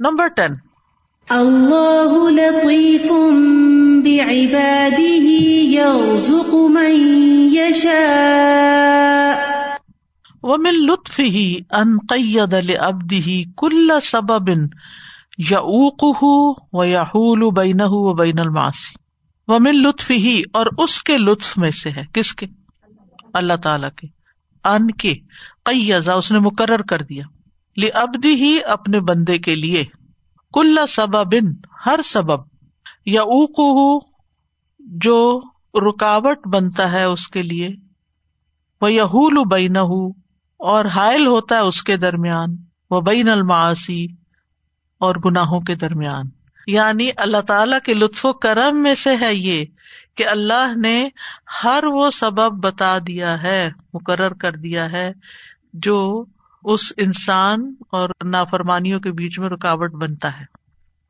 Number ten اللہ لطیف بعباده يرزق من يشاء ومن لطفه ان قید لعبده كل سبب یعوقه ويحول بینه وبین المعاصی ومن لطفه اور اس کے لطف میں سے ہے کس کے اللہ تعالی کے ان کے قیزا اس نے مقرر کر دیا لعبده ہی اپنے بندے کے لیے کل سبب ہر سبب یا اوقو جو رکاوٹ بنتا ہے اس کے لیے وہ یہول بین اور حائل ہوتا ہے اس کے درمیان وہ بین الماسی اور گناہوں کے درمیان۔ یعنی اللہ تعالی کے لطف و کرم میں سے ہے یہ کہ اللہ نے ہر وہ سبب بتا دیا ہے، مقرر کر دیا ہے، جو اس انسان اور نافرمانیوں کے بیچ میں رکاوٹ بنتا ہے۔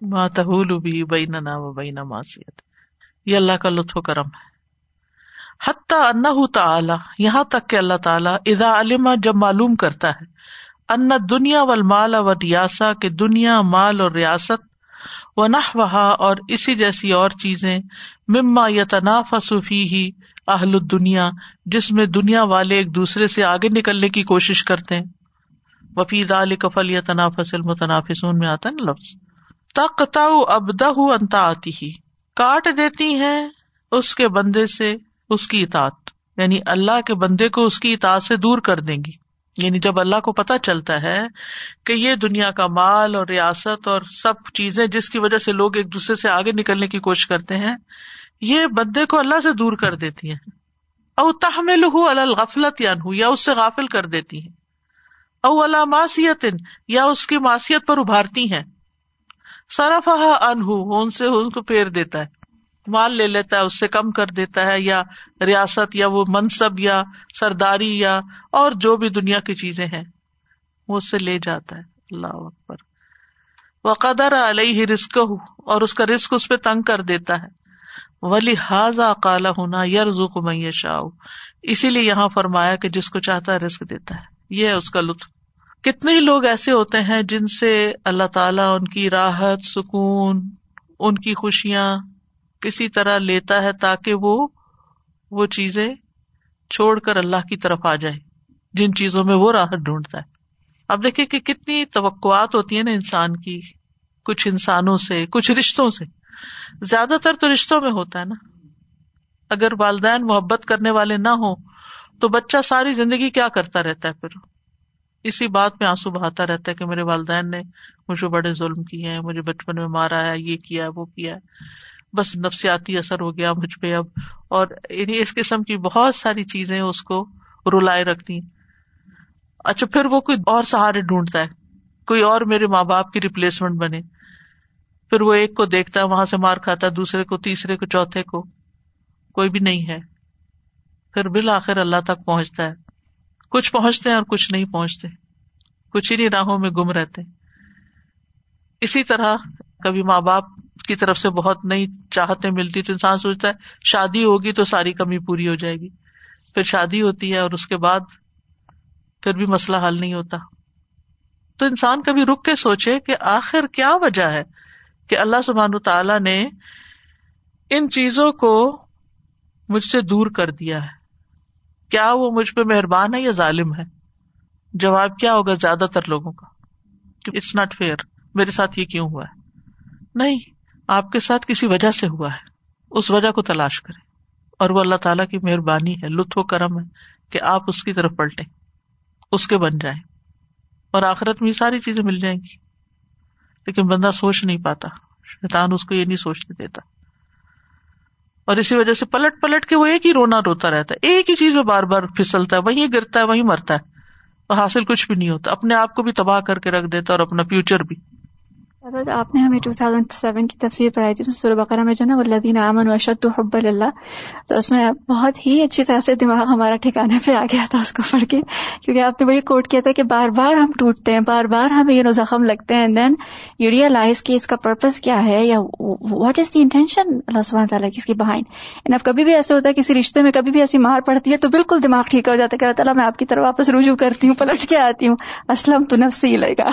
ماتحول بھی بینا نا و بینا معصیت یہ اللہ کا لطف و کرم ہے۔ حتیٰ انہ تعالی یہاں تک کہ اللہ تعالیٰ ادا علما جب معلوم کرتا ہے ان دنیا و مال و ریاسا کہ دنیا، مال اور ریاست و نہ وہا اور اسی جیسی اور چیزیں، مما یا تناف صوفی ہی اہل دنیا جس میں دنیا والے ایک دوسرے سے آگے نکلنے کی کوشش کرتے ہیں۔ وفیز علی کفل یا تنافس المتنافسون میں آتا ہے نا لفظ۔ تقتا ابدا انتا آتی ہی کاٹ دیتی ہیں اس کے بندے سے اس کی اطاعت۔ یعنی اللہ کے بندے کو اس کی اطاعت سے دور کر دیں گی یعنی جب اللہ کو پتا چلتا ہے کہ یہ دنیا کا مال اور ریاست اور سب چیزیں جس کی وجہ سے لوگ ایک دوسرے سے آگے نکلنے کی کوشش کرتے ہیں، یہ بندے کو اللہ سے دور کر دیتی ہیں۔ او تحمل ہوں الغفلت یا یا اس سے غافل کر دیتی ہیں۔ او اللہ یا اس کی معاشیت پر ابھارتی ہیں۔ سرف ان سے ان کو پھیر دیتا ہے۔ مال لے لیتا ہے، اس سے کم کر دیتا ہے، یا ریاست، یا وہ منصب، یا سرداری، یا اور جو بھی دنیا کی چیزیں ہیں، وہ اس سے لے جاتا ہے۔ اللہ اکبر۔ وہ قدر علیہ رسک ہو اور اس کا رسک اس پہ تنگ کر دیتا ہے۔ ولی حاضا کالا ہونا یرزو میں شاہ اسی لیے یہاں فرمایا کہ جس کو چاہتا ہے رسک دیتا ہے۔ یہ ہے اس کا لطف۔ کتنے ہی لوگ ایسے ہوتے ہیں جن سے اللہ تعالیٰ ان کی راحت، سکون، ان کی خوشیاں کسی طرح لیتا ہے تاکہ وہ وہ چیزیں چھوڑ کر اللہ کی طرف آ جائے جن چیزوں میں وہ راحت ڈھونڈتا ہے۔ اب دیکھیے کہ کتنی توقعات ہوتی ہیں نا انسان کی، کچھ انسانوں سے، کچھ رشتوں سے۔ زیادہ تر تو رشتوں میں ہوتا ہے نا۔ اگر والدین محبت کرنے والے نہ ہوں تو بچہ ساری زندگی کیا کرتا رہتا ہے پھر؟ اسی بات میں آنسو بہاتا رہتا ہے کہ میرے والدین نے مجھے بڑے ظلم کیے ہیں، مجھے بچپن میں مارا ہے، یہ کیا وہ کیا ہے۔ بس نفسیاتی اثر ہو گیا مجھ پہ اب۔ اور یعنی اس قسم کی بہت ساری چیزیں اس کو رلائے رکھتی اچھا پھر وہ کوئی اور سہارے ڈھونڈتا ہے۔ کوئی اور میرے ماں باپ کی ریپلیسمنٹ بنے۔ پھر وہ ایک کو دیکھتا ہے، وہاں سے مار کھاتا ہے، دوسرے کو، تیسرے کو، چوتھے کو۔ کوئی بھی نہیں ہے۔ پھر بالآخر اللہ تک پہنچتا ہے۔ کچھ پہنچتے ہیں اور کچھ نہیں پہنچتے، کچھ ہی راہوں میں گم رہتے۔ اسی طرح کبھی ماں باپ کی طرف سے بہت نئی چاہتے ملتی تو انسان سوچتا ہے، شادی ہوگی تو ساری کمی پوری ہو جائے گی۔ پھر شادی ہوتی ہے اور اس کے بعد پھر بھی مسئلہ حل نہیں ہوتا۔ تو انسان کبھی رک کے سوچے کہ آخر کیا وجہ ہے کہ اللہ سبحان تعالی نے ان چیزوں کو مجھ سے دور کر دیا ہے۔ کیا وہ مجھ پہ مہربان ہے یا ظالم ہے؟ جواب کیا ہوگا زیادہ تر لوگوں کا؟ اٹس ناٹ فیئر میرے ساتھ یہ کیوں ہوا ہے؟ نہیں، آپ کے ساتھ کسی وجہ سے ہوا ہے۔ اس وجہ کو تلاش کرے اور وہ اللہ تعالیٰ کی مہربانی ہے، لطف و کرم ہے کہ آپ اس کی طرف پلٹے اس کے بن جائیں۔ اور آخرت میں ساری چیزیں مل جائیں گی۔ لیکن بندہ سوچ نہیں پاتا، شیطان اس کو یہ نہیں سوچنے دیتا۔ اور اسی وجہ سے پلٹ پلٹ کے وہ ایک ہی رونا روتا رہتا ہے۔ ایک ہی چیز میں بار بار پھسلتا ہے، وہیں گرتا ہے، وہیں مرتا ہے۔ حاصل کچھ بھی نہیں ہوتا۔ اپنے آپ کو بھی تباہ کر کے رکھ دیتا اور اپنا فیوچر بھی۔ آپ نے ہمیں ٹو تھاؤزینڈ سیون کی تفصیل پڑھائی تھی سر بقرہ میں جو نا ولدین امن وشد حب اللہ تو اس میں بہت ہی اچھی طرح سے دماغ ہمارا ٹھکانے پہ آ گیا تھا اس کو پڑھ کے کیونکہ آپ نے وہی کوٹ کیا تھا کہ بار بار ہم ٹوٹتے ہیں بار بار ہمیں یہ زخم لگتے ہیں دین یو ریئلائز کہ اس کا پرپز کیا ہے یا واٹ از دی انٹینشن اللہ سبحانہ تعالیٰ کی اس کی بہائن اب کبھی بھی ایسے ہوتا ہے کسی رشتے میں کبھی بھی ایسی مار پڑتی ہے تو بالکل دماغ ٹھیک ہو جاتا ہے کہ اللہ تعالیٰ میں آپ کی طرف واپس رجوع کرتی ہوں پلٹ کے آتی ہوں اسلم تو نفسی لے گا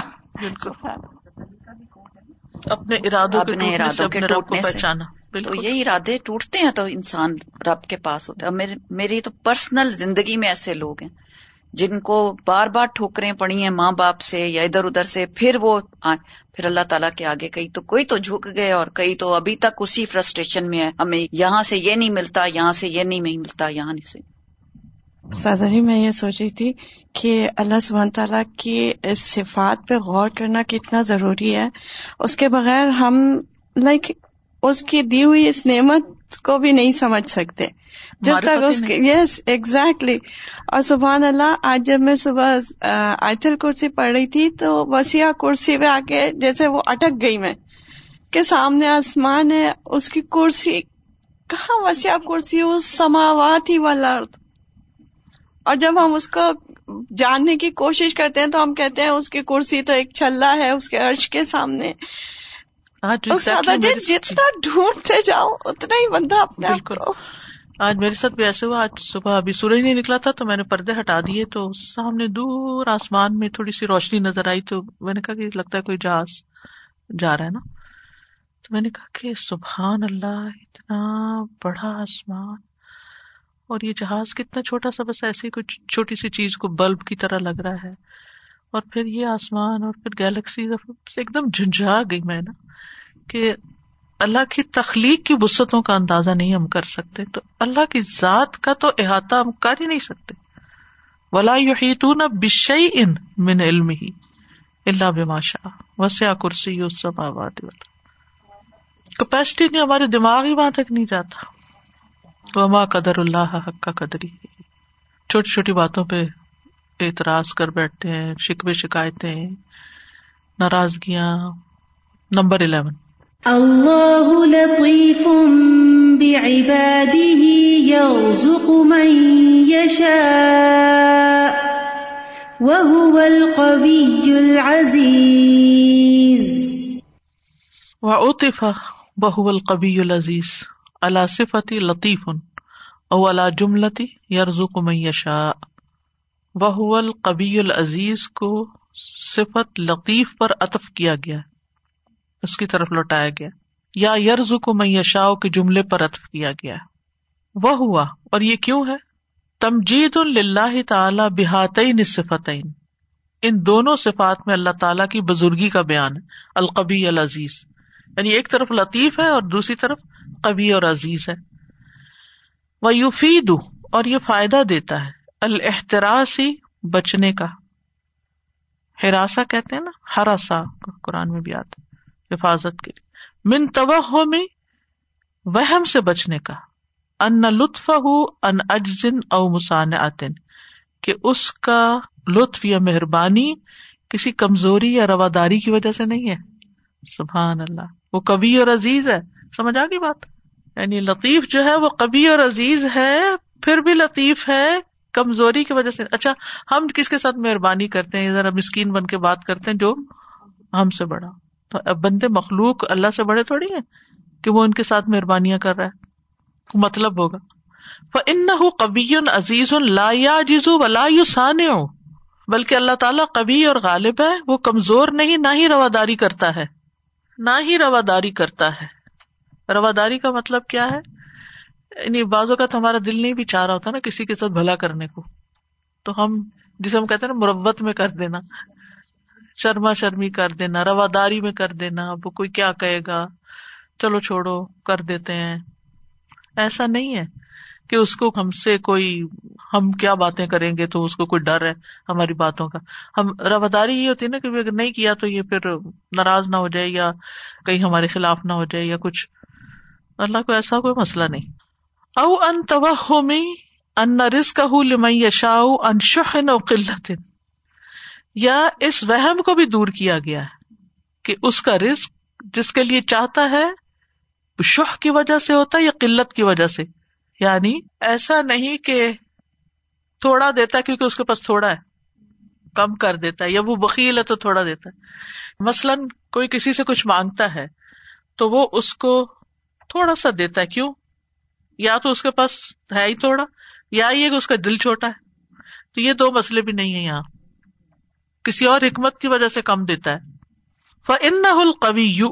اپنے ارادوں کے ارادوں کے ٹوٹنے سے۔ پہچانا تو یہ ارادے ٹوٹتے ہیں تو انسان رب کے پاس ہوتا ہے۔ میری- میری تو پرسنل زندگی میں ایسے لوگ ہیں جن کو بار بار ٹھوکریں پڑی ہیں ماں باپ سے یا ادھر ادھر سے پھر وہ پھر اللہ تعالیٰ کے آگے کئی تو کوئی تو جھک گئے اور کئی تو ابھی تک اسی فرسٹریشن میں ہے ہمیں یہاں سے یہ نہیں ملتا یہاں سے یہ نہیں ملتا یہاں سے۔ سادہ جی میں یہ سوچ رہی تھی کہ اللہ سبحانہ تعالیٰ کی صفات پہ غور کرنا کتنا ضروری ہے۔ اس کے بغیر ہم لائک اس کی دی ہوئی اس نعمت کو بھی نہیں سمجھ سکتے۔ جب تک اس کے یس ایگزیکٹلی اور سبحان اللہ آج جب میں صبح آیتل کرسی پڑھ رہی تھی تو وسیع کرسی پہ آ کے جیسے وہ اٹک گئی میں کہ سامنے آسمان ہے اس کی کرسی کہاں وسیع کرسی اس سماوات ہی والا اور جب ہم اس کو جاننے کی کوشش کرتے ہیں تو ہم کہتے ہیں اس کی کرسی تو ایک چھلا ہے اس کے عرش کے سامنے۔ جی جتنا ڈھونڈتے جاؤ اتنا ہی بندہ اپنے آج میرے ساتھ بھی ایسے ہوا آج صبح ابھی سورج نہیں نکلا تھا تو میں نے پردے ہٹا دیے تو سامنے دور آسمان میں تھوڑی سی روشنی نظر آئی تو میں نے کہا کہ لگتا ہے کوئی جہاز جا رہا ہے نا۔ تو میں نے کہا کہ سبحان اللہ اتنا بڑا آسمان۔ اور یہ جہاز کتنا چھوٹا سا، بس ایسی کچھ چھوٹی سی چیز کو بلب کی طرح لگ رہا ہے۔ اور پھر یہ آسمان اور پھر گیلیکسی ایک دم جھنجھا گئی میں نا کہ اللہ کی تخلیق کی وسطوں کا اندازہ نہیں ہم کر سکتے۔ تو اللہ کی ذات کا تو احاطہ ہم کر ہی نہیں سکتے۔ ولا یحیطون بشیء ان من علم ہی اللہ بماشا وسع کرسی السماوات والارض کیپیسٹی نہیں ہمارے دماغ ہی وہاں تک نہیں جاتا۔ وما قدر اللہ حق کا قدری۔ چھوٹی چھوٹی باتوں پہ اعتراض کر بیٹھتے ہیں شکوے شکایتیں ناراضگیاں۔ Number eleven. اللہ لطیف بعباده يرزق من يشاء وهو القوي العزيز وعطف بہو القبی العزیز۔ اللہ صفتی لطیف او اللہ جملتی یرزق من یشاء. وہ القبی العزیز کو صفت لطیف پر عطف کیا گیا. اس کی طرف لوٹایا گیا. یا یرزق من یشاء کے جملے پر عطف کیا گیا. وہ ہوا اور یہ کیوں ہے؟ تمجید اللہ تعالی بحاتین صفتین. ان دونوں صفات میں اللہ تعالیٰ کی بزرگی کا بیان ہے القبی العزیز. یعنی ایک طرف لطیف ہے اور دوسری طرف قبی اور عزیز ہے۔ وہ یوفید اور یہ فائدہ دیتا ہے۔ الحتراسی بچنے کا۔ ہراسا کہتے ہیں نا؟ ہراسا قرآن میں بھی آتا ہے، حفاظت کے لیے۔ من توہ میں وہم سے بچنے کا۔ ان لطف ہو ان اجزن او مسان آتن کہ اس کا لطف یا مہربانی کسی کمزوری یا رواداری کی وجہ سے نہیں ہے۔ سبحان اللہ، وہ کبھی اور عزیز ہے۔ سمجھ آ گئی بات؟ یعنی لطیف جو ہے وہ کبھی اور عزیز ہے، پھر بھی لطیف ہے، کمزوری کی وجہ سے۔ اچھا ہم کس کے ساتھ مہربانی کرتے ہیں؟ ذرا مسکین بن کے بات کرتے ہیں جو ہم سے بڑا۔ تو اب بندے مخلوق اللہ سے بڑے تھوڑی ہیں کہ وہ ان کے ساتھ مہربانیاں کر رہا ہے۔ مطلب ہوگا۔ ان کبی عزیز لا جزو ولا سان بلکہ اللہ تعالیٰ کبھی اور غالب ہے، وہ کمزور نہیں، نہ ہی رواداری کرتا ہے۔ نہ ہی رواداری کرتا ہے۔ رواداری کا مطلب کیا ہے؟ یعنی بازو کا تو ہمارا دل نہیں بھی چاہ رہا ہوتا نا کسی کے ساتھ بھلا کرنے کو۔ تو ہم جسے ہم کہتے ہیں نا مربت میں کر دینا، شرما شرمی کر دینا، رواداری میں کر دینا، وہ کوئی کیا کہے گا؟ چلو چھوڑو، کر دیتے ہیں۔ ایسا نہیں ہے کہ اس کو ہم سے کوئی، ہم کیا باتیں کریں گے تو اس کو کوئی ڈر ہے ہماری باتوں کا۔ ہم، رواداری یہ ہوتی ہے نا کہ اگر نہیں کیا تو یہ پھر ناراض نہ ہو جائے یا کہیں ہمارے خلاف نہ ہو جائے یا کچھ۔ اللہ کو ایسا کوئی مسئلہ نہیں۔ او ان تو میں ان رسک لمن یشاء ان شحن و قلت۔ یا اس وہم کو بھی دور کیا گیا ہے کہ اس کا رسک جس کے لیے چاہتا ہے شہ کی وجہ سے ہوتا ہے یا قلت کی وجہ سے؟ یعنی ایسا نہیں کہ تھوڑا دیتا ہے کیونکہ اس کے پاس تھوڑا ہے، کم کر دیتا ہے یا وہ بکیل ہے تو تھوڑا دیتا ہے۔ مثلاً کوئی کسی سے کچھ مانگتا ہے تو وہ اس کو تھوڑا سا دیتا ہے۔ کیوں؟ یا تو اس کے پاس ہے ہی تھوڑا، یا یہ کہ اس کا دل چھوٹا ہے۔ تو یہ دو مسئلے بھی نہیں ہے یہاں۔ کسی اور حکمت کی وجہ سے کم دیتا ہے۔ فن القوی یو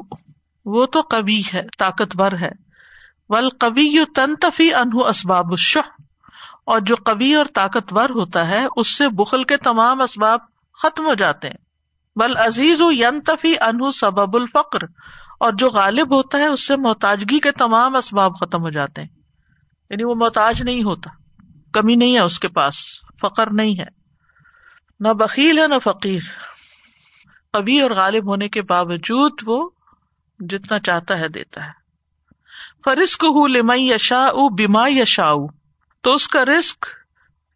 وہ تو کبھی ہے، طاقتور ہے۔ ول کبھی تنتفی انہ اسباب الشح۔ اور جو کبھی اور طاقتور ہوتا ہے، اس سے بخل کے تمام اسباب ختم ہو جاتے ہیں۔ بل عزیز ینتفی انہ سبب الفقر۔ اور جو غالب ہوتا ہے اس سے محتاجگی کے تمام اسباب ختم ہو جاتے ہیں۔ یعنی وہ محتاج نہیں ہوتا، کمی نہیں ہے اس کے پاس، فقر نہیں ہے۔ نہ بکیل ہے، نہ فقیر۔ کبھی اور غالب ہونے کے باوجود وہ جتنا چاہتا ہے دیتا ہے۔ فرسک ہُو لمئی یشا بیما یشا تو اس کا رسک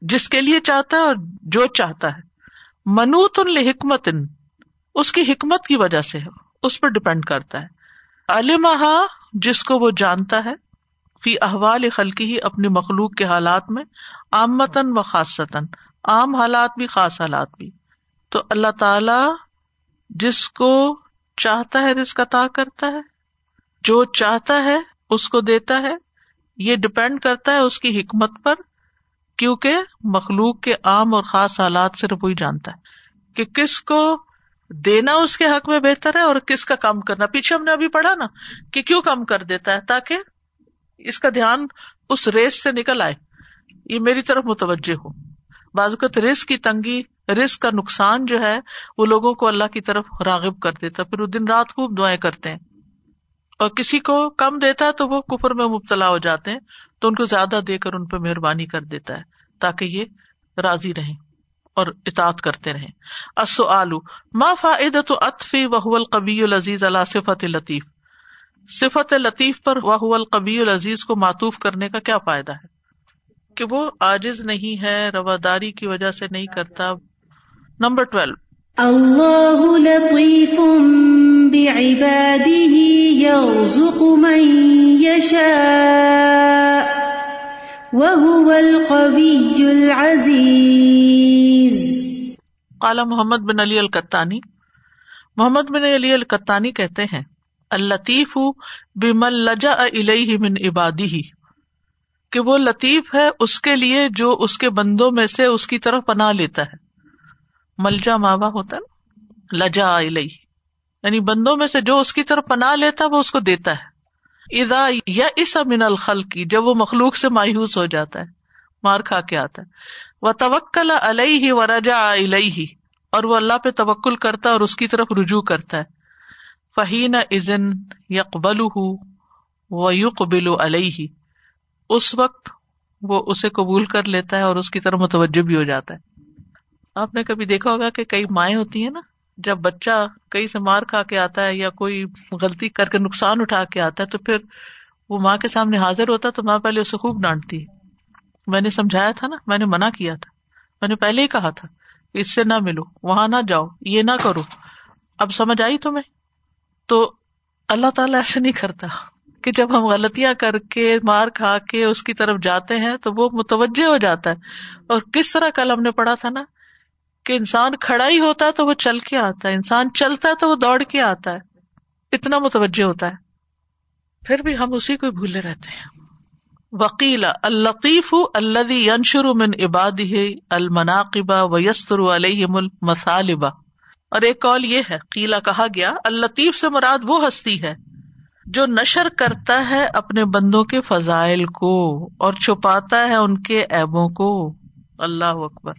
جس کے لیے چاہتا ہے اور جو چاہتا ہے۔ منوت ان حکمت اس کی حکمت کی وجہ سے اس پر ڈپینڈ کرتا ہے۔ علمہ جس کو وہ جانتا ہے، فی احوال خلقی ہی اپنی مخلوق کے حالات میں آمتن و خاصتاً، عام حالات بھی، خاص حالات بھی۔ تو اللہ تعالی جس کو چاہتا ہے رسک عطا کرتا ہے۔ جو چاہتا ہے، اس کو دیتا ہے۔ یہ ڈپینڈ کرتا ہے اس کی حکمت پر، کیونکہ مخلوق کے عام اور خاص حالات صرف وہی جانتا ہے۔ کہ کس کو دینا اس کے حق میں بہتر ہے اور کس کا کم کرنا پیچھے ہم نے ابھی پڑھا نا کہ کیوں کم کر دیتا ہے تاکہ اس کا دھیان اس ریس سے نکل آئے۔ یہ میری طرف متوجہ ہو۔ بازوقت رسک کی تنگی رسک کا نقصان جو ہے، وہ لوگوں کو اللہ کی طرف راغب کر دیتا پھر وہ دن رات خوب دعائیں کرتے ہیں۔ اور کسی کو کم دیتا ہے تو وہ کفر میں مبتلا ہو جاتے ہیں۔ تو ان کو زیادہ دے کر ان پہ مہربانی کر دیتا ہے تاکہ یہ راضی رہیں۔ اور اطاط کرتے رہیں۔ اصو آلو ما فائدہ تو اطفی وہ القبی العزیز اللہ صفت لطیف؟ صفت لطیف پر وہ القبی العزیز کو معطوف کرنے کا کیا فائدہ ہے؟ کہ وہ آجز نہیں ہے، رواداری کی وجہ سے نہیں کرتا۔ Number twelve. اللہ لطیف بعباده يرزق من يشاء وهو القوي العزيز قال محمد بن علی القتانی محمد بن علی القتانی کہتے ہیں الطیف بمن لجا الیہ من عبادی کہ وہ لطیف ہے اس کے لیے جو اس کے بندوں میں سے اس کی طرف پناہ لیتا ہے۔ ملجا ماوا ہوتا ہے لجا یعنی بندوں میں سے جو اس کی طرف پناہ لیتا ہے وہ اس کو دیتا ہے۔ ادا یا اس من الخل کی جب وہ مخلوق سے مایوس ہو جاتا ہے، مار کھا کے آتا ہے۔ وہ توکل علیہ ہی و رجا ہی اور وہ اللہ پہ توکل کرتا ہے اور اس کی طرف رجوع کرتا ہے۔ فہین ازن یقبل و یق علیہ۔ اس وقت وہ اسے قبول کر لیتا ہے اور اس کی طرف متوجہ بھی ہو جاتا ہے۔ آپ نے کبھی دیکھا ہوگا کہ کئی مائیں ہوتی ہیں نا، جب بچہ کئی سے مار کھا کے آتا ہے یا کوئی غلطی کر کے نقصان اٹھا کے آتا ہے تو پھر وہ ماں کے سامنے حاضر ہوتا تو ماں پہلے اسے خوب ڈانٹتی ہے۔ میں نے سمجھایا تھا نا، میں نے منع کیا تھا۔ میں نے پہلے ہی کہا تھا، اس سے نہ ملو، وہاں نہ جاؤ، یہ نہ کرو۔ اب سمجھ آئی تمہیں؟ تو اللہ تعالیٰ ایسے نہیں کرتا کہ جب ہم غلطیاں کر کے، مار کھا کے اس کی طرف جاتے ہیں تو وہ متوجہ ہو جاتا ہے۔ اور کس طرح کل ہم نے پڑھا تھا نا کہ انسان کھڑا ہی ہوتا ہے تو وہ چل کے آتا ہے، انسان چلتا ہے تو وہ دوڑ کے آتا ہے۔ اتنا متوجہ ہوتا ہے۔ پھر بھی ہم اسی کو بھولے رہتے ہیں۔ وکیل الطیف اللہ انشر من عباد المناقبہ و یستر علیہ مسالبہ اور ایک کال یہ ہے قیلا کہا گیا الطیف سے مراد وہ ہستی ہے جو نشر کرتا ہے اپنے بندوں کے فضائل کو اور چھپاتا ہے ان کے ایبوں کو۔ اللہ اکبر۔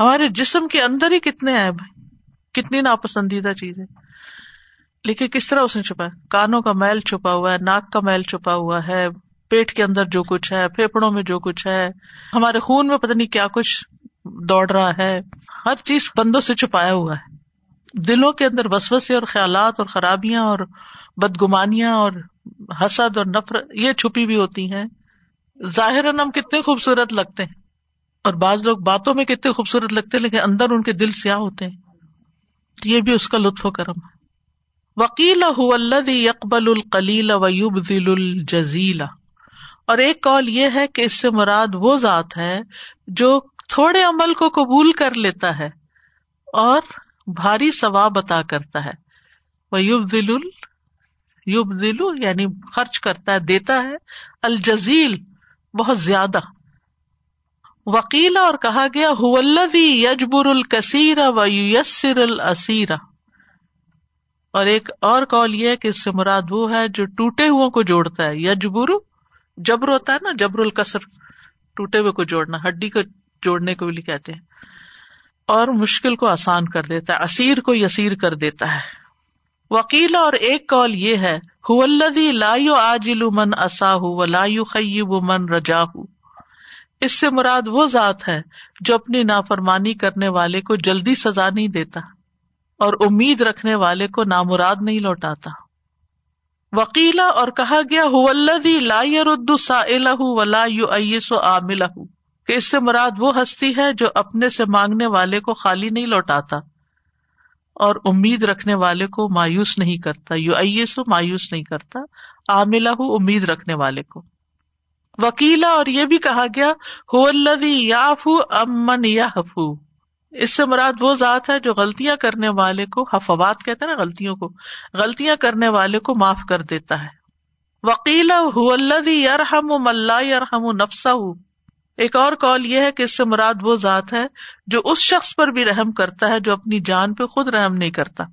ہمارے جسم کے اندر ہی کتنے ایب ہیں، کتنی ناپسندیدہ چیز ہے۔ لیکن کس طرح اس نے چھپا ہے؟ کانوں کا میل چھپا ہوا ہے، ناک کا میل چھپا ہوا ہے پیٹ کے اندر جو کچھ ہے پھیپڑوں میں جو کچھ ہے، ہمارے خون میں پتہ نہیں کیا کچھ دوڑ رہا ہے۔ ہر چیز بندوں سے چھپایا ہوا ہے۔ دلوں کے اندر وسوسے اور خیالات اور خرابیاں اور بدگمانیاں اور حسد اور نفرت، یہ چھپی بھی ہوتی ہیں۔ ظاہر ہم کتنے خوبصورت لگتے ہیں۔ اور بعض لوگ باتوں میں کتنے خوبصورت لگتے لیکن اندر ان کے دل سیاہ ہوتے ہیں۔ یہ بھی اس کا لطف و کرم ہے۔ وکیل اقبال القلیل ویوب ذیل الجزیلا اور ایک کال یہ ہے کہ اس سے مراد وہ ذات ہے جو تھوڑے عمل کو قبول کر لیتا ہے اور بھاری ثواب عطا کرتا ہے۔ وہ یوب ذیل یوب ذیل یعنی خرچ کرتا ہے، دیتا ہے۔ الجزیل، بہت زیادہ۔ وکیلا اور کہا گیا یجبر الکثیر و یسر السیرا اور ایک اور کال یہ ہے کہ اس سے مراد وہ ہے جو ٹوٹے ہو کو جوڑتا ہے۔ یا جبر ہوتا ہے نا، جبر الکسر، ٹوٹے ہوئے کو جوڑنا، ہڈی کو جوڑنے کو بھی کہتے ہیں۔ اور مشکل کو آسان کر دیتا ہے، اسیر کو یسیر کر دیتا ہے۔ وکیلا اور ایک کال یہ ہے لایو آجل من اصا ہُو خیب من رجا اس سے مراد وہ ذات ہے جو اپنی نافرمانی کرنے والے کو جلدی سزا نہیں دیتا اور امید رکھنے والے کو نامراد نہیں لوٹاتا۔ وکیلا اور کہا گیا لا يرد ولا کہ اس سے مراد وہ ہستی ہے جو اپنے سے مانگنے والے کو خالی نہیں لوٹاتا اور امید رکھنے والے کو مایوس نہیں کرتا یو ایسو مایوس نہیں کرتا، عاملہ امید رکھنے والے کو۔ وکیلا اور یہ بھی کہا گیا یافو امن یا حفو اس سے مراد وہ ذات ہے جو غلطیاں کرنے والے کو حفوات کہتے ہیں نا، غلطیوں کو، غلطیاں کرنے والے کو معاف کر دیتا ہے۔ وکیلا یرحم ملا یرحم نفسا ایک اور کال یہ ہے کہ اس سے مراد وہ ذات ہے جو اس شخص پر بھی رحم کرتا ہے جو اپنی جان پہ خود رحم نہیں کرتا۔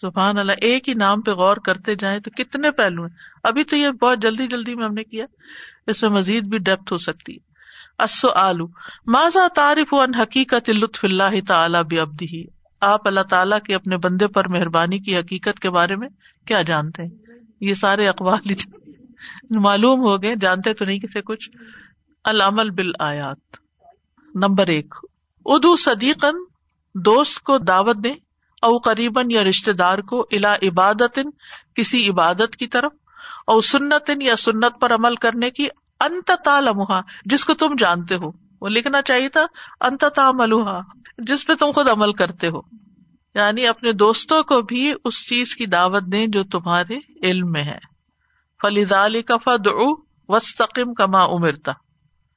سبحان اللہ، ایک ہی نام پہ غور کرتے جائیں تو کتنے پہلو ہیں۔ ابھی تو یہ بہت جلدی جلدی میں ہم نے کیا، اس میں مزید بھی ڈیپتھ ہو سکتی ہے۔ اسو آلو ماضا تعارف ان حقیقت لطف اللہ تعالیٰ بھی ابدی آپ اللہ تعالیٰ کے اپنے بندے پر مہربانی کی حقیقت کے بارے میں کیا جانتے ہیں؟ یہ سارے اقوال معلوم ہو گئے، جانتے تو نہیں کسی کچھ۔ العمل بل آیات نمبر ایک ادو صدیقن دوست کو دعوت دے او قریباً یا رشتے دار کو الا عبادت کسی عبادت کی طرف، او سنت یا سنت پر عمل کرنے کی انت تالمہ جس کو تم جانتے ہو۔ وہ لکھنا چاہیے تھا، انت تاملوہا جس پہ تم خود عمل کرتے ہو۔ یعنی اپنے دوستوں کو بھی اس چیز کی دعوت دیں جو تمہارے علم میں ہے۔ فلیز علی کا فد وسطم کما امرتا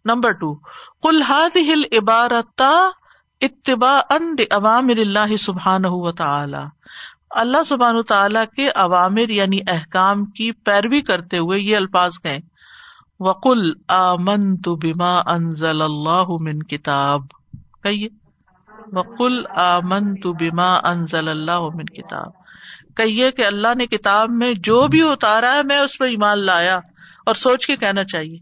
نمبر ٹو کل ہاد ہل عبارت اتباع ان عوامر اللہ سبحان تعالی اللہ سبحان تعالیٰ کے عوامر یعنی احکام کی پیروی کرتے ہوئے یہ الفاظ گئے وقل آمن تو بیما انزل اللہ من کتاب۔ کہیے، وقل آمن تو بیما انزل اللہ من کتاب۔ کہیے کہ اللہ نے کتاب میں جو بھی اتارا ہے، میں اس پہ ایمان لایا اور سوچ کے کہنا چاہیے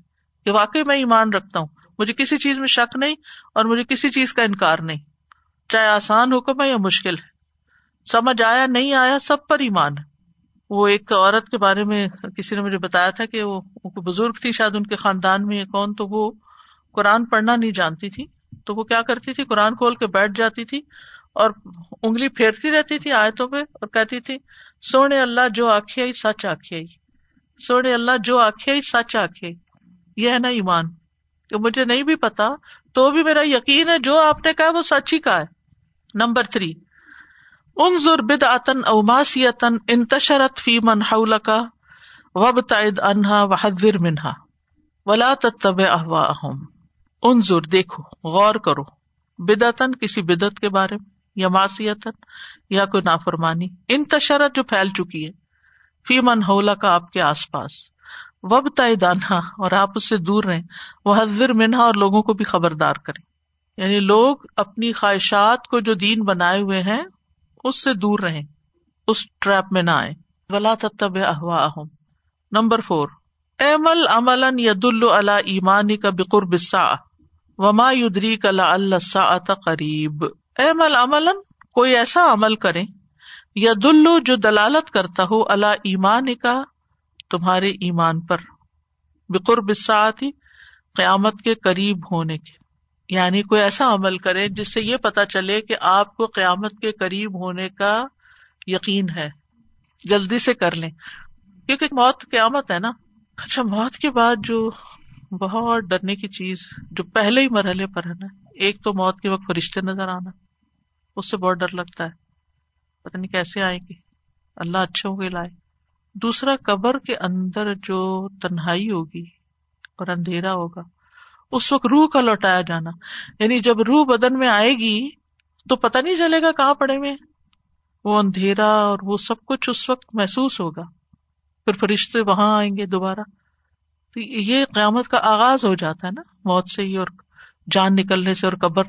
کہ واقعی میں ایمان رکھتا ہوں۔ مجھے کسی چیز میں شک نہیں اور مجھے کسی چیز کا انکار نہیں۔ چاہے آسان حکم ہے یا مشکل ہے۔ سمجھ آیا، نہیں آیا، سب پر ایمان ہے۔ وہ ایک عورت کے بارے میں کسی نے مجھے بتایا تھا کہ وہ بزرگ تھی شاید ان کے خاندان میں کون، تو وہ قرآن پڑھنا نہیں جانتی تھی۔ تو وہ کیا کرتی تھی؟ قرآن کھول کے بیٹھ جاتی تھی اور انگلی پھیرتی رہتی تھی آیتوں پہ اور کہتی تھی، سونے اللہ جو آخی سچ آخی سونے اللہ جو آخی سچ آخی یہ ہے نا ایمان۔ کہ مجھے نہیں بھی پتا، تو بھی میرا یقین ہے جو آپ نے کہا وہ سچ ہی کا ہے۔ Number three. ان بد اتن اوماسیتن انتشرت فی من حول کا وب تائد انہا وحدر منہا، ولا تب احوا ان دیکھو، غور کرو بدعتن کسی بدعت کے بارے میں، یا ماسیتن یا کوئی نافرمانی۔ انتشرت جو پھیل چکی ہے، فی من حولا کا آپ کے آس پاس۔ وب تانہ اور آپ اس سے دور رہیں۔ وہ حضر منہا، اور لوگوں کو بھی خبردار کریں۔ یعنی لوگ اپنی خواہشات کو جو دین بنائے ہوئے ہیں اس سے دور رہیں، اس ٹریپ میں نہ آئے ولا تب احوا نمبر فور ایمل امل ید اللہ ایمانی کا بکر بسا وما یدری کلا اللہ قریب ایمل امل کوئی ایسا عمل کرے ید جو دلالت کرتا ہو اللہ ایمان تمہارے ایمان پر۔ بکر بساتی قیامت کے قریب ہونے کے۔ یعنی کوئی ایسا عمل کرے جس سے یہ پتا چلے کہ آپ کو قیامت کے قریب ہونے کا یقین ہے۔ جلدی سے کر لیں۔ کیونکہ موت قیامت ہے نا۔ اچھا موت کے بعد جو بہت ڈرنے کی چیز، جو پہلے ہی مرحلے پر ہے نا، ایک تو موت کے وقت فرشتے نظر آنا، اس سے بہت ڈر لگتا ہے۔ پتہ نہیں کیسے آئیں گے۔ اللہ اچھوں کے لائے۔ دوسرا، قبر کے اندر جو تنہائی ہوگی اور اندھیرا ہوگا اس وقت روح کا لوٹایا جانا۔ یعنی جب روح بدن میں آئے گی تو پتا نہیں چلے گا کہاں پڑے میں وہ اندھیرا اور وہ سب کچھ اس وقت محسوس ہوگا۔ پھر فرشتے وہاں آئیں گے دوبارہ۔ تو یہ قیامت کا آغاز ہو جاتا ہے نا، موت سے ہی اور جان نکلنے سے اور قبر۔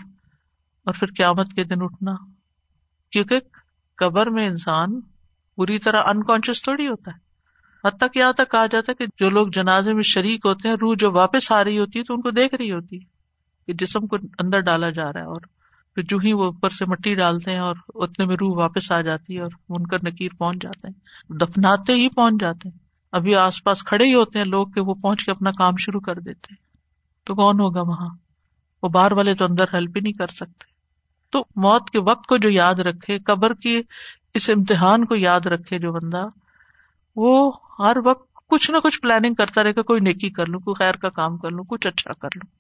اور پھر قیامت کے دن اٹھنا۔ کیونکہ قبر میں انسان پوری طرح انکانشیس تھوڑی ہوتا ہے۔ حتیٰ کہ یہاں تک کہا جاتا ہے کہ جو لوگ جنازے میں شریک ہوتے ہیں، روح جو واپس آ رہی ہوتی ہے تو ان کو دیکھ رہی ہوتی ہے کہ جسم کو اندر ڈالا جا رہا ہے اور پھر جو ہی وہ اوپر سے مٹی ڈالتے ہیں اور اتنے میں روح واپس آ جاتی ہے اور ان کا نکیر پہنچ جاتے ہیں۔ دفناتے ہی پہنچ جاتے ہیں۔ ابھی آس پاس کھڑے ہی ہوتے ہیں لوگ کہ وہ پہنچ کے اپنا کام شروع کر دیتے ہیں۔ تو کون ہوگا وہاں؟ وہ باہر والے تو اندر ہیلپ ہی نہیں کر سکتے۔ تو موت کے وقت کو جو یاد رکھے، قبر کی اس امتحان کو یاد رکھے جو بندہ وہ ہر وقت کچھ نہ کچھ پلاننگ کرتا رہے گا، کوئی نیکی کر لوں، کوئی خیر کا کام کر لوں، کچھ اچھا کر لوں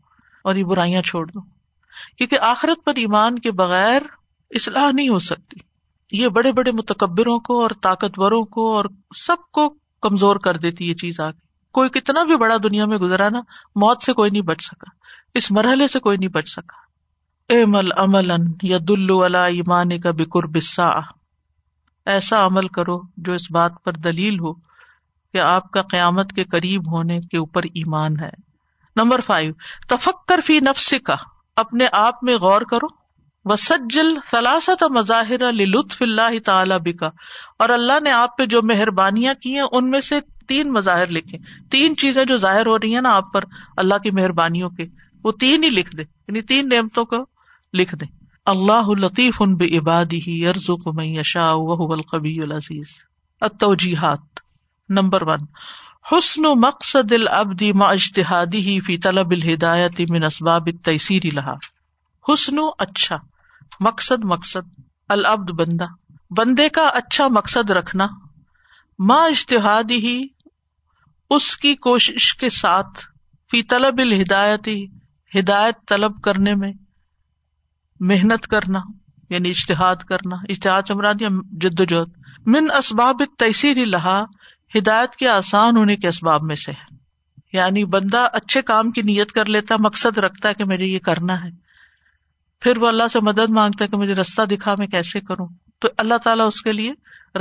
اور یہ برائیاں چھوڑ دوں۔ کیونکہ آخرت پر ایمان کے بغیر اصلاح نہیں ہو سکتی۔ یہ بڑے بڑے متکبروں کو اور طاقتوروں کو اور سب کو کمزور کر دیتی یہ چیز آگے۔ کوئی کتنا بھی بڑا دنیا میں گزرا نا، موت سے کوئی نہیں بچ سکا۔ اس مرحلے سے کوئی نہیں بچ سکا۔ اے مل امل یا دلو اللہ ایمان کا بکر بسا ایسا عمل کرو جو اس بات پر دلیل ہو کہ آپ کا قیامت کے قریب ہونے کے اوپر ایمان ہے۔ نمبر فائیو، تفکر فی نفس کا اپنے آپ میں غور کرو۔ و سجل ثلاثت مظاہر لطف اللہ تعالی بکا اور اللہ نے آپ پہ جو مہربانیاں کی ہیں، ان میں سے تین مظاہر لکھے تین چیزیں جو ظاہر ہو رہی ہیں نا آپ پر اللہ کی مہربانیوں کے، وہ تین ہی لکھ دے یعنی تین نعمتوں کو لکھ دیں۔ اللہ لطیف ان بے عبادی ارزق من یشاء وهو القوی العزیز۔ التوجیحات نمبر ون۔ حسن مقصد العبد مع اجتهاده فی طلب الہدایت من اسباب التیسیر لها حسن اچھا۔ مقصد مقصد۔ العبد بندہ۔ بندے کا اچھا مقصد رکھنا۔ ما اشتہادی ہی اس کی کوشش کے ساتھ فی طلب الہدایت، ہدایت طلب کرنے میں۔ محنت کرنا یعنی اشتہاد کرنا اشتہاد چمراد یا جد و جہد۔ من اسباب تیسیر لہا، ہدایت کے آسان ہونے کے اسباب میں سے۔ یعنی بندہ اچھے کام کی نیت کر لیتا، مقصد رکھتا ہے کہ مجھے یہ کرنا ہے۔ پھر وہ اللہ سے مدد مانگتا ہے کہ مجھے رستہ دکھا، میں کیسے کروں؟ تو اللہ تعالیٰ اس کے لیے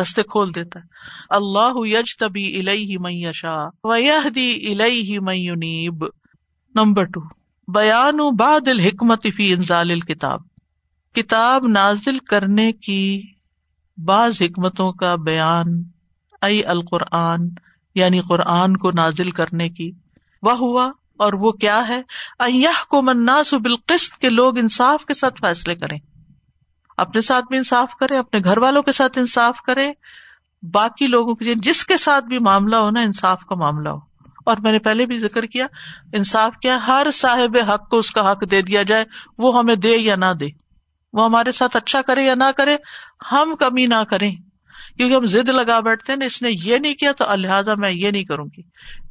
رستے کھول دیتا ہے۔ اللہ یج تبی الہی میشا ویہدی الہی میونیب نمبر ٹو بیان بعد الحکمت فی انزال الکتاب۔ کتاب نازل کرنے کی بعض حکمتوں کا بیان ائی القرآن یعنی قرآن کو نازل کرنے کی۔ وہ ہوا اور وہ کیا ہے؟ کو مناس بالقسط کے لوگ انصاف کے ساتھ فیصلے کریں۔ اپنے ساتھ بھی انصاف کرے اپنے گھر والوں کے ساتھ انصاف کرے باقی لوگوں کے جس کے ساتھ بھی معاملہ ہو نا، انصاف کا معاملہ ہو۔ اور میں نے پہلے بھی ذکر کیا، انصاف کیا، ہر صاحب حق کو اس کا حق دے دیا جائے، وہ ہمیں دے یا نہ دے۔ وہ ہمارے ساتھ اچھا کرے یا نہ کرے، ہم کمی نہ کریں۔ کیونکہ ہم ضد لگا بیٹھتے نا، اس نے یہ نہیں کیا تو لہٰذا میں یہ نہیں کروں گی۔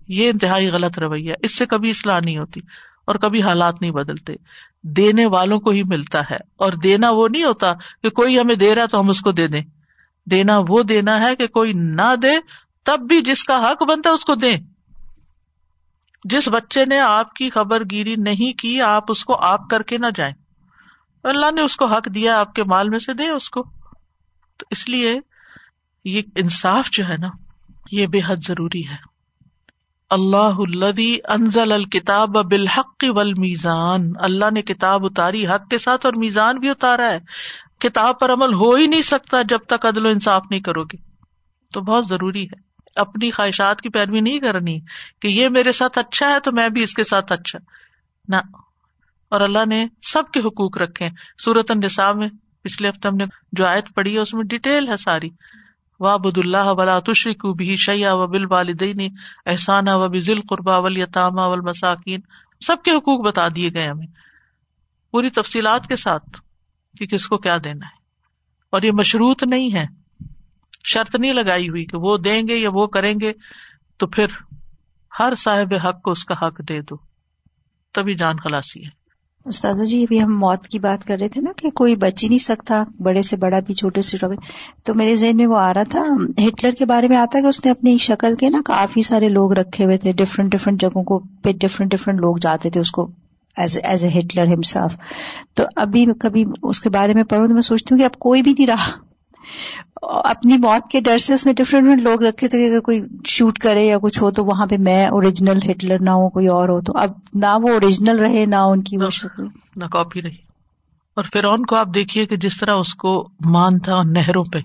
یہ انتہائی غلط رویہ، اس سے کبھی اصلاح نہیں ہوتی اور کبھی حالات نہیں بدلتے۔ دینے والوں کو ہی ملتا ہے اور دینا وہ نہیں ہوتا کہ کوئی ہمیں دے رہا تو ہم اس کو دے دیں۔ دینا وہ دینا ہے کہ کوئی نہ دے تب بھی جس کا حق بنتا ہے اس کو دیں۔ جس بچے نے آپ کی خبر گیری نہیں کی، آپ اس کو آپ کر کے نہ جائیں۔ اللہ نے اس کو حق دیا، آپ کے مال میں سے دے اس کو۔ تو اس لیے یہ انصاف جو ہے نا، یہ بے حد ضروری ہے۔ اللہ الدی انزل الکتاب بالحق والمیزان۔ اللہ نے کتاب اتاری، حق کے ساتھ اور میزان بھی اتارا ہے۔ کتاب پر عمل ہو ہی نہیں سکتا جب تک عدل و انصاف نہیں کرو گے۔ تو بہت ضروری ہے۔ اپنی خواہشات کی پیروی نہیں کرنی کہ یہ میرے ساتھ اچھا ہے تو میں بھی اس کے ساتھ اچھا۔ نہ۔ اور اللہ نے سب کے حقوق رکھے ہیں۔ سورت النساء میں پچھلے ہفتے ہم نے جو آیت پڑھی ہے، اس میں ڈیٹیل ہے ساری۔ وا بد اللہ ولا تشریق بھی شیا و بل والدین احسانہ و بزل قربا ولیطامہ مساکین سب کے حقوق بتا دیے گئے ہمیں۔ پوری تفصیلات کے ساتھ کہ کس کو کیا دینا ہے۔ اور یہ مشروط نہیں ہے۔ شرط نہیں لگائی ہوئی کہ وہ دیں گے یا وہ کریں گے، تو پھر ہر صاحب حق کو اس کا حق دے دو۔ تبھی جان خلاسی ہے۔ استاد جی ابھی ہم موت کی بات کر رہے تھے نا کہ کوئی بچ ہی نہیں سکتا، بڑے سے بڑا بھی، چھوٹے سے چھوٹے۔ تو میرے ذہن میں وہ آ رہا تھا، ہٹلر کے بارے میں آتا کہ اس نے اپنی شکل کے نا کافی سارے لوگ رکھے ہوئے تھے ڈفرینٹ ڈفرینٹ جگہوں کو پہ ڈفرینٹ ڈفرینٹ لوگ جاتے تھے اس کو ایز ایز اے ہٹلر ہمساف تو ابھی کبھی اس کے بارے میں پڑھوں تو میں سوچتی ہوں کہ اب کوئی بھی نہیں رہا۔ اپنی موت کے ڈر سے اس نے ڈفرینٹ ڈفرینٹ لوگ رکھے تھے کہ اگر کوئی شوٹ کرے یا کچھ ہو تو وہاں پہ میں اوریجنل ہٹلر نہ ہو کوئی اور ہو۔ تو اب نہ وہ اوریجنل رہے نہ ان کی وہ شکل۔ نہ کاپی رہی۔ اور پھر کو آپ دیکھیے کہ جس طرح اس کو مان تھا نہروں پہ۔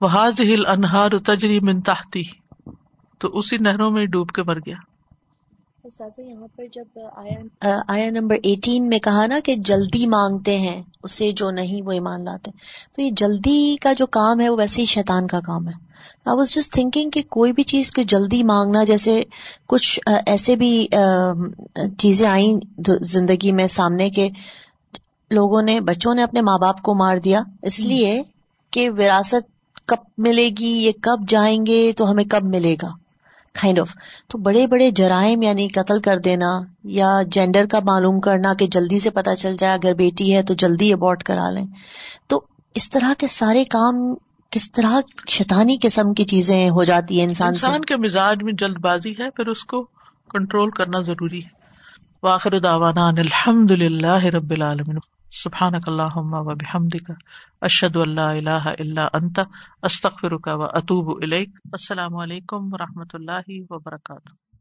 وہ ہل انہار تجری من تحتی تو اسی نہروں میں ڈوب کے مر گیا۔ یہاں پر جب آیا آیا نمبر ایٹین میں کہا نا کہ جلدی مانگتے ہیں اسے جو نہیں وہ ایمان لاتے۔ تو یہ جلدی کا جو کام ہے وہ ویسے ہی شیطان کا کام ہے۔ آئی واز جسٹ تھنکنگ کہ کوئی بھی چیز کو جلدی مانگنا جیسے کچھ ایسے بھی چیزیں آئیں زندگی میں سامنے کے لوگوں نے بچوں نے اپنے ماں باپ کو مار دیا۔ اس لیے کہ وراثت کب ملے گی یہ کب جائیں گے تو ہمیں کب ملے گا۔ کائنڈ آف تو بڑے بڑے جرائم یعنی قتل کر دینا یا جینڈر کا معلوم کرنا کہ جلدی سے پتا چل جائے اگر بیٹی ہے تو جلدی ابورٹ کرا لیں۔ تو اس طرح کے سارے کام کس طرح شیطانی قسم کی چیزیں ہو جاتی ہیں انسان انسان کے مزاج میں جلد بازی ہے، پھر اس کو کنٹرول کرنا ضروری ہے۔ واخر دعوانا الحمد للہ رب العالمین۔ سبحان اللہ و بحمدک اشد اللہ اللہ اللہ انت استخر و اطوب السلام علیکم و رحمۃ اللہ وبرکاتہ۔